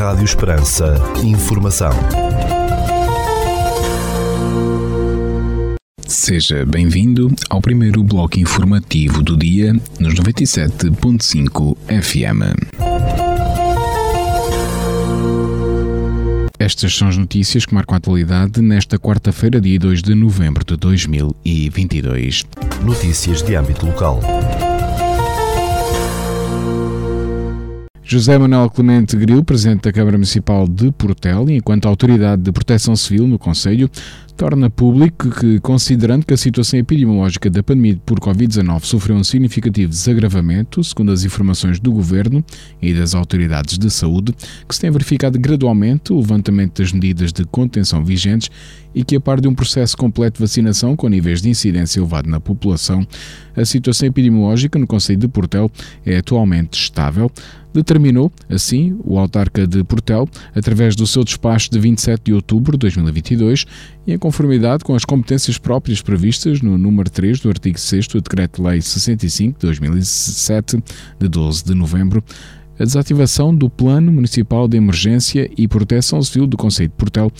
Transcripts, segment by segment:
Rádio Esperança. Informação. Seja bem-vindo ao primeiro bloco informativo do dia nos 97.5 FM. Estas são as notícias que marcam a atualidade nesta quarta-feira, dia 2 de novembro de 2022. Notícias de âmbito local. José Manuel Clemente Gril, presidente da Câmara Municipal de Portel, enquanto autoridade de proteção civil no Conselho, torna público que, considerando que a situação epidemiológica da pandemia por Covid-19 sofreu um significativo desagravamento, segundo as informações do Governo e das autoridades de saúde, que se tem verificado gradualmente o levantamento das medidas de contenção vigentes e que, a par de um processo completo de vacinação com níveis de incidência elevado na população, a situação epidemiológica no Conselho de Portel é atualmente estável, determinou, assim, o autarca de Portel, através do seu despacho de 27 de outubro de 2022, e em conformidade com as competências próprias previstas no número 3 do artigo 6 do Decreto-Lei 65 de 2007, de 12 de novembro, a desativação do Plano Municipal de Emergência e Proteção Civil do Conselho de Portel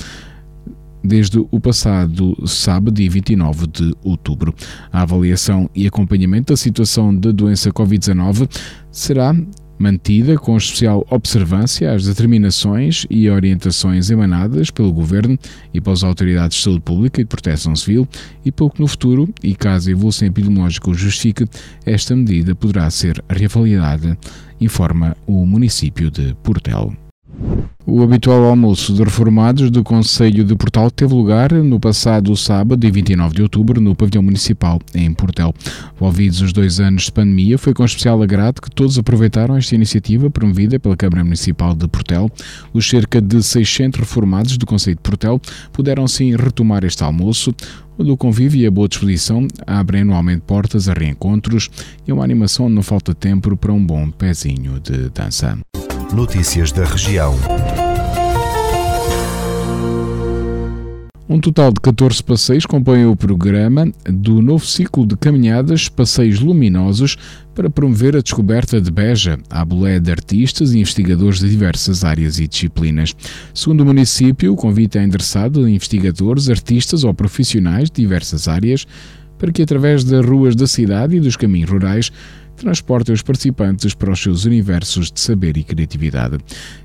desde o passado sábado, dia 29 de outubro. A avaliação e acompanhamento da situação da doença Covid-19 será mantida com especial observância às determinações e orientações emanadas pelo Governo e pelas autoridades de saúde pública e de proteção civil e pouco no futuro, e caso a evolução epidemiológica o justifique, esta medida poderá ser reavaliada, informa o município de Portel. O habitual almoço de reformados do Conselho de Portal teve lugar no passado sábado, dia 29 de outubro, no Pavilhão Municipal, em Portel. Envolvidos os dois anos de pandemia, foi com especial agrado que todos aproveitaram esta iniciativa promovida pela Câmara Municipal de Portel. Os cerca de 600 reformados do Conselho de Portel puderam sim retomar este almoço, onde o convívio e a boa disposição abrem anualmente portas a reencontros e uma animação onde não falta tempo para um bom pezinho de dança. Notícias da região. Um total de 14 passeios compõem o programa do novo ciclo de caminhadas Passeios Luminosos para promover a descoberta de Beja, à bolé de artistas e investigadores de diversas áreas e disciplinas. Segundo o município, o convite é endereçado a investigadores, artistas ou profissionais de diversas áreas para que, através das ruas da cidade e dos caminhos rurais, transporta os participantes para os seus universos de saber e criatividade.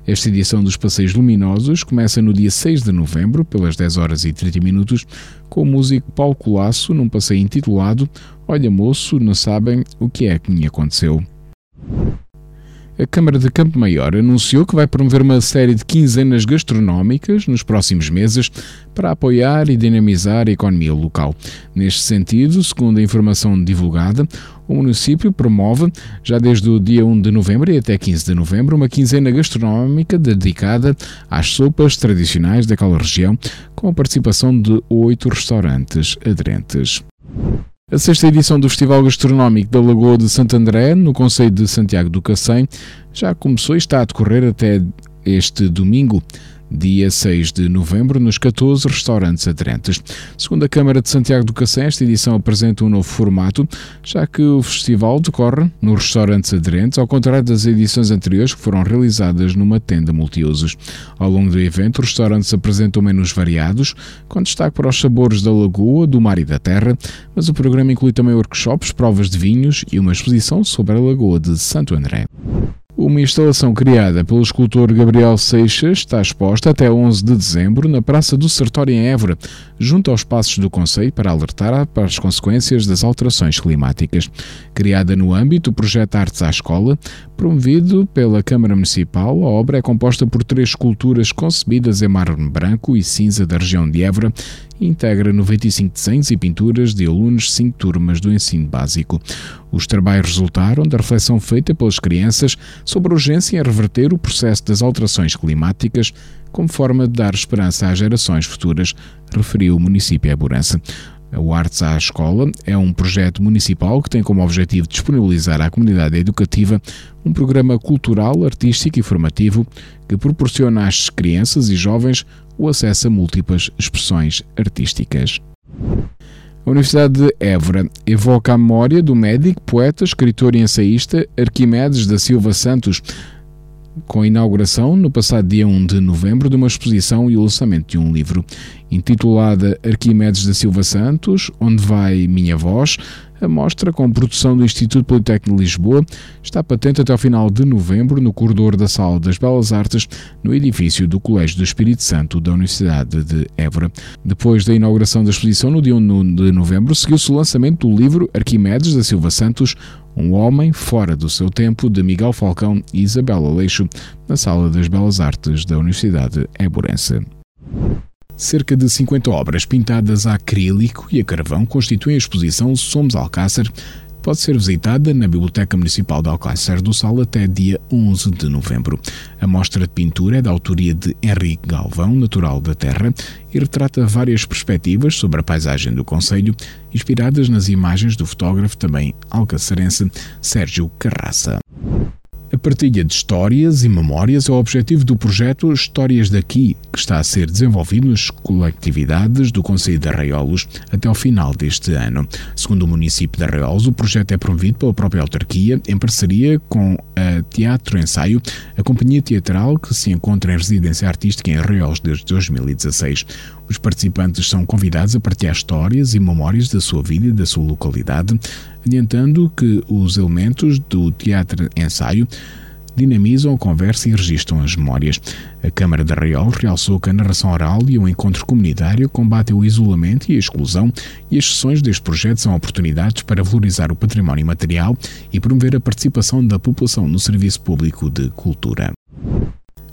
Esta edição dos Passeios Luminosos começa no dia 6 de novembro, pelas 10 horas e 30 minutos, com o músico Paulo Colasso num passeio intitulado Olha moço, não sabem o que é que me aconteceu a Câmara de Campo Maior anunciou que vai promover uma série de quinzenas gastronómicas nos próximos meses para apoiar e dinamizar a economia local. Neste sentido, segundo a informação divulgada, o município promove, já desde o dia 1 de novembro e até 15 de novembro, uma quinzena gastronómica dedicada às sopas tradicionais daquela região, com a participação de oito restaurantes aderentes. A sexta edição do Festival Gastronómico da Lagoa de Santo André, no Conselho de Santiago do Cacém, já começou e está a decorrer até este domingo dia 6 de novembro, nos 14 restaurantes aderentes. Segundo a Câmara de Santiago do Cacém, esta edição apresenta um novo formato, já que o festival decorre nos restaurantes aderentes, ao contrário das edições anteriores que foram realizadas numa tenda multiusos. Ao longo do evento, os restaurantes apresentam menus variados, com destaque para os sabores da lagoa, do mar e da terra, mas o programa inclui também workshops, provas de vinhos e uma exposição sobre a lagoa de Santo André. Uma instalação criada pelo escultor Gabriel Seixas está exposta até 11 de dezembro na Praça do Sertório em Évora, junto aos passos do Conselho para alertar para as consequências das alterações climáticas. Criada no âmbito do projeto Artes à Escola, promovido pela Câmara Municipal, a obra é composta por três esculturas concebidas em mármore branco e cinza da região de Évora e integra 95 desenhos e pinturas de alunos de cinco turmas do ensino básico. Os trabalhos resultaram da reflexão feita pelas crianças sobre a urgência em reverter o processo das alterações climáticas como forma de dar esperança às gerações futuras, referiu o município Eburança. O Artes à Escola é um projeto municipal que tem como objetivo disponibilizar à comunidade educativa um programa cultural, artístico e formativo que proporciona às crianças e jovens o acesso a múltiplas expressões artísticas. A Universidade de Évora evoca a memória do médico, poeta, escritor e ensaísta Arquimedes da Silva Santos, com a inauguração, no passado dia 1 de novembro, de uma exposição e o lançamento de um livro intitulada Arquimedes da Silva Santos, Onde Vai Minha Voz, a mostra, com produção do Instituto Politécnico de Lisboa, está patente até ao final de novembro no corredor da Sala das Belas Artes, no edifício do Colégio do Espírito Santo da Universidade de Évora. Depois da inauguração da exposição, no dia 1 de novembro, seguiu-se o lançamento do livro Arquimedes da Silva Santos, um Homem Fora do Seu Tempo, de Miguel Falcão e Isabela Leixo, na Sala das Belas Artes da Universidade Éborense. Cerca de 50 obras pintadas a acrílico e a carvão constituem a exposição Somos Alcácer, pode ser visitada na Biblioteca Municipal de Alcácer do Sal até dia 11 de novembro. A mostra de pintura é da autoria de Henrique Galvão, natural da terra, e retrata várias perspectivas sobre a paisagem do Conselho, inspiradas nas imagens do fotógrafo também alcacerense Sérgio Carraça. A partilha de histórias e memórias é o objetivo do projeto Histórias daqui, que está a ser desenvolvido nas coletividades do Conselho de Arraiolos até ao final deste ano. Segundo o município de Arraiolos, o projeto é promovido pela própria autarquia em parceria com a Teatro Ensaio, a companhia teatral que se encontra em residência artística em Arraiolos desde 2016. Os participantes são convidados a partilhar histórias e memórias da sua vida e da sua localidade, adiantando que os elementos do teatro ensaio dinamizam a conversa e registram as memórias. A Câmara de Arraiol realçou que a narração oral e o encontro comunitário combatem o isolamento e a exclusão, e as sessões deste projeto são oportunidades para valorizar o património material e promover a participação da população no serviço público de cultura.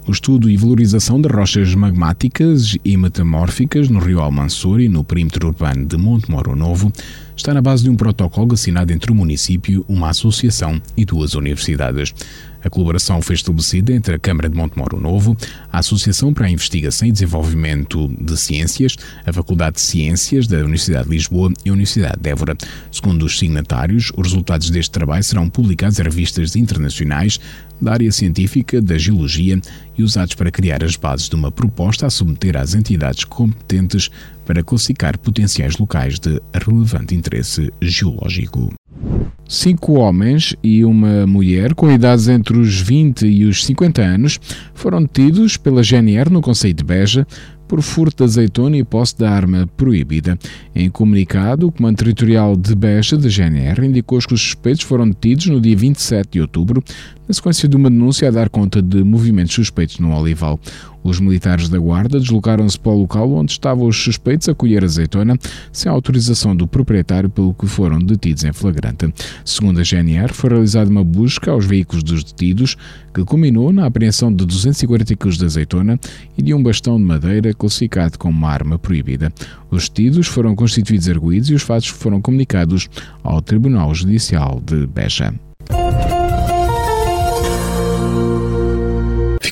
O estudo e valorização de rochas magmáticas e metamórficas no rio Almansor e no perímetro urbano de Montemoro Novo está na base de um protocolo assinado entre o município, uma associação e duas universidades. A colaboração foi estabelecida entre a Câmara de Montemoro Novo, a Associação para a Investigação e Desenvolvimento de Ciências, a Faculdade de Ciências da Universidade de Lisboa e a Universidade de Évora. Segundo os signatários, os resultados deste trabalho serão publicados em revistas internacionais da área científica da geologia e usados para criar as bases de uma proposta a submeter às entidades competentes para classificar potenciais locais de relevante interesse geológico. Cinco homens e uma mulher com idades entre os 20 e os 50 anos foram detidos pela GNR no Conselho de Beja por furto de azeitona e posse da arma proibida. Em comunicado, o Comando Territorial de Beja, da GNR, indicou que os suspeitos foram detidos no dia 27 de outubro, na sequência de uma denúncia a dar conta de movimentos suspeitos no Olival. Os militares da Guarda deslocaram-se para o local onde estavam os suspeitos a colher azeitona, sem autorização do proprietário, pelo que foram detidos em flagrante. Segundo a GNR, foi realizada uma busca aos veículos dos detidos, que culminou na apreensão de 240 kg de azeitona e de um bastão de madeira classificado como uma arma proibida. Os detidos foram constituídos arguídos e os fatos foram comunicados ao Tribunal Judicial de Beja.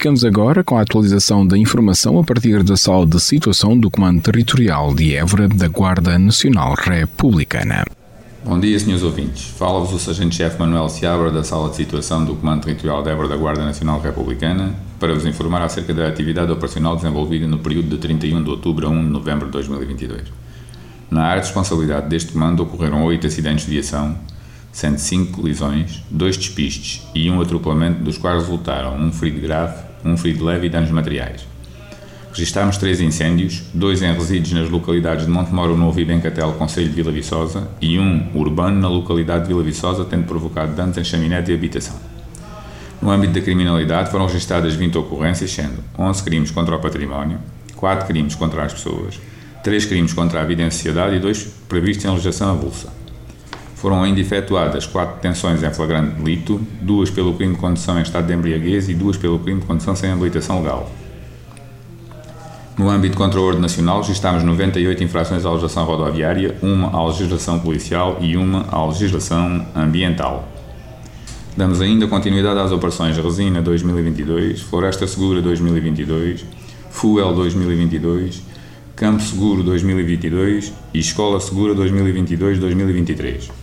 Ficamos agora com a atualização da informação a partir da sala de situação do Comando Territorial de Évora da Guarda Nacional Republicana. Bom dia, senhores ouvintes. Fala-vos o Sargento-Chefe Manuel Seabra da Sala de Situação do Comando Territorial de Évora da Guarda Nacional Republicana para vos informar acerca da atividade operacional desenvolvida no período de 31 de outubro a 1 de novembro de 2022. Na área de responsabilidade deste comando ocorreram oito acidentes de viação, sendo cinco colisões, dois despistes e um atropelamento, dos quais resultaram um ferido grave um ferido leve e danos materiais. Registámos três incêndios, dois em resíduos nas localidades de Montemoro Novo e Bencatel, Conselho de Vila Viçosa, e um urbano na localidade de Vila Viçosa, tendo provocado danos em chaminete e habitação. No âmbito da criminalidade foram registadas 20 ocorrências, sendo 11 crimes contra o património, 4 crimes contra as pessoas, 3 crimes contra a vida em sociedade e 2 previstos em legislação avulsa. Foram ainda efetuadas quatro detenções em flagrante delito, duas pelo crime de condução em estado de embriaguez e duas pelo crime de condução sem habilitação legal. No âmbito contra o ordem nacional, registámos 98 infrações à legislação rodoviária, uma à legislação policial e uma à legislação ambiental. Damos ainda continuidade às operações Resina 2022, Floresta Segura 2022, Fuel 2022, Campo Seguro 2022 e Escola Segura 2022-2023.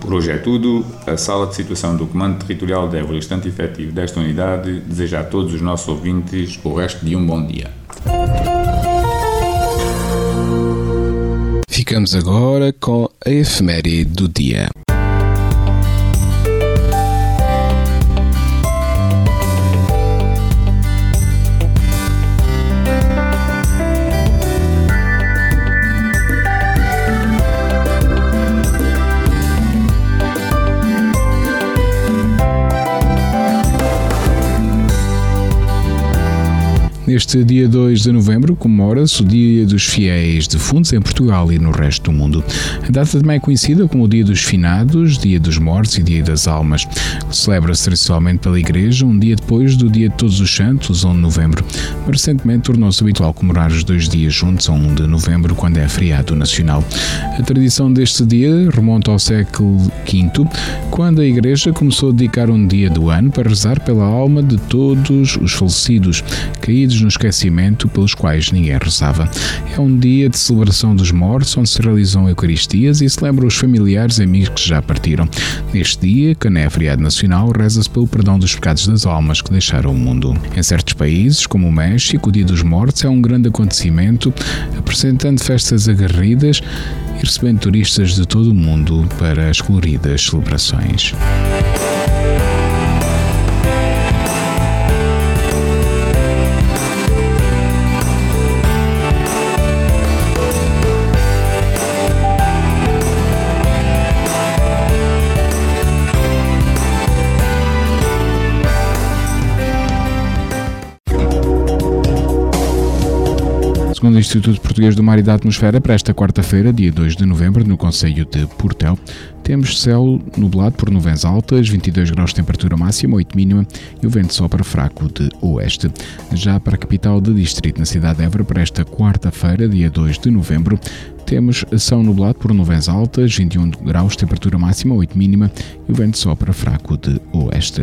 Por hoje é tudo. A sala de situação do Comando Territorial de Évora, estante efetivo desta unidade, deseja a todos os nossos ouvintes o resto de um bom dia. Ficamos agora com a efeméride do dia. Neste dia 2 de novembro comemora-se o Dia dos Fiéis Defuntos em Portugal e no resto do mundo. A data também é conhecida como o Dia dos Finados, Dia dos Mortos e Dia das Almas. Celebra-se tradicionalmente pela Igreja um dia depois do Dia de Todos os Santos, 1 de novembro. Mas recentemente tornou-se habitual comemorar os dois dias juntos a 1 de novembro, quando é feriado nacional. A tradição deste dia remonta ao século V, quando a Igreja começou a dedicar um dia do ano para rezar pela alma de todos os falecidos, caídos no esquecimento pelos quais ninguém rezava. É um dia de celebração dos mortos, onde se realizam eucaristias e celebram os familiares e amigos que já partiram. Neste dia, que não é feriado nacional, reza-se pelo perdão dos pecados das almas que deixaram o mundo. Em certos países, como o México, o Dia dos Mortos é um grande acontecimento, apresentando festas agarridas e recebendo turistas de todo o mundo para as coloridas celebrações. Segundo o Instituto Português do Mar e da Atmosfera, para esta quarta-feira, dia 2 de novembro, no Conselho de Portel, temos céu nublado por nuvens altas, 22 graus de temperatura máxima, 8 mínima e o vento sopra fraco de oeste. Já para a capital de distrito, na cidade de Évora, para esta quarta-feira, dia 2 de novembro, temos céu nublado por nuvens altas, 21 graus de temperatura máxima, 8 mínima e o vento sopra fraco de oeste.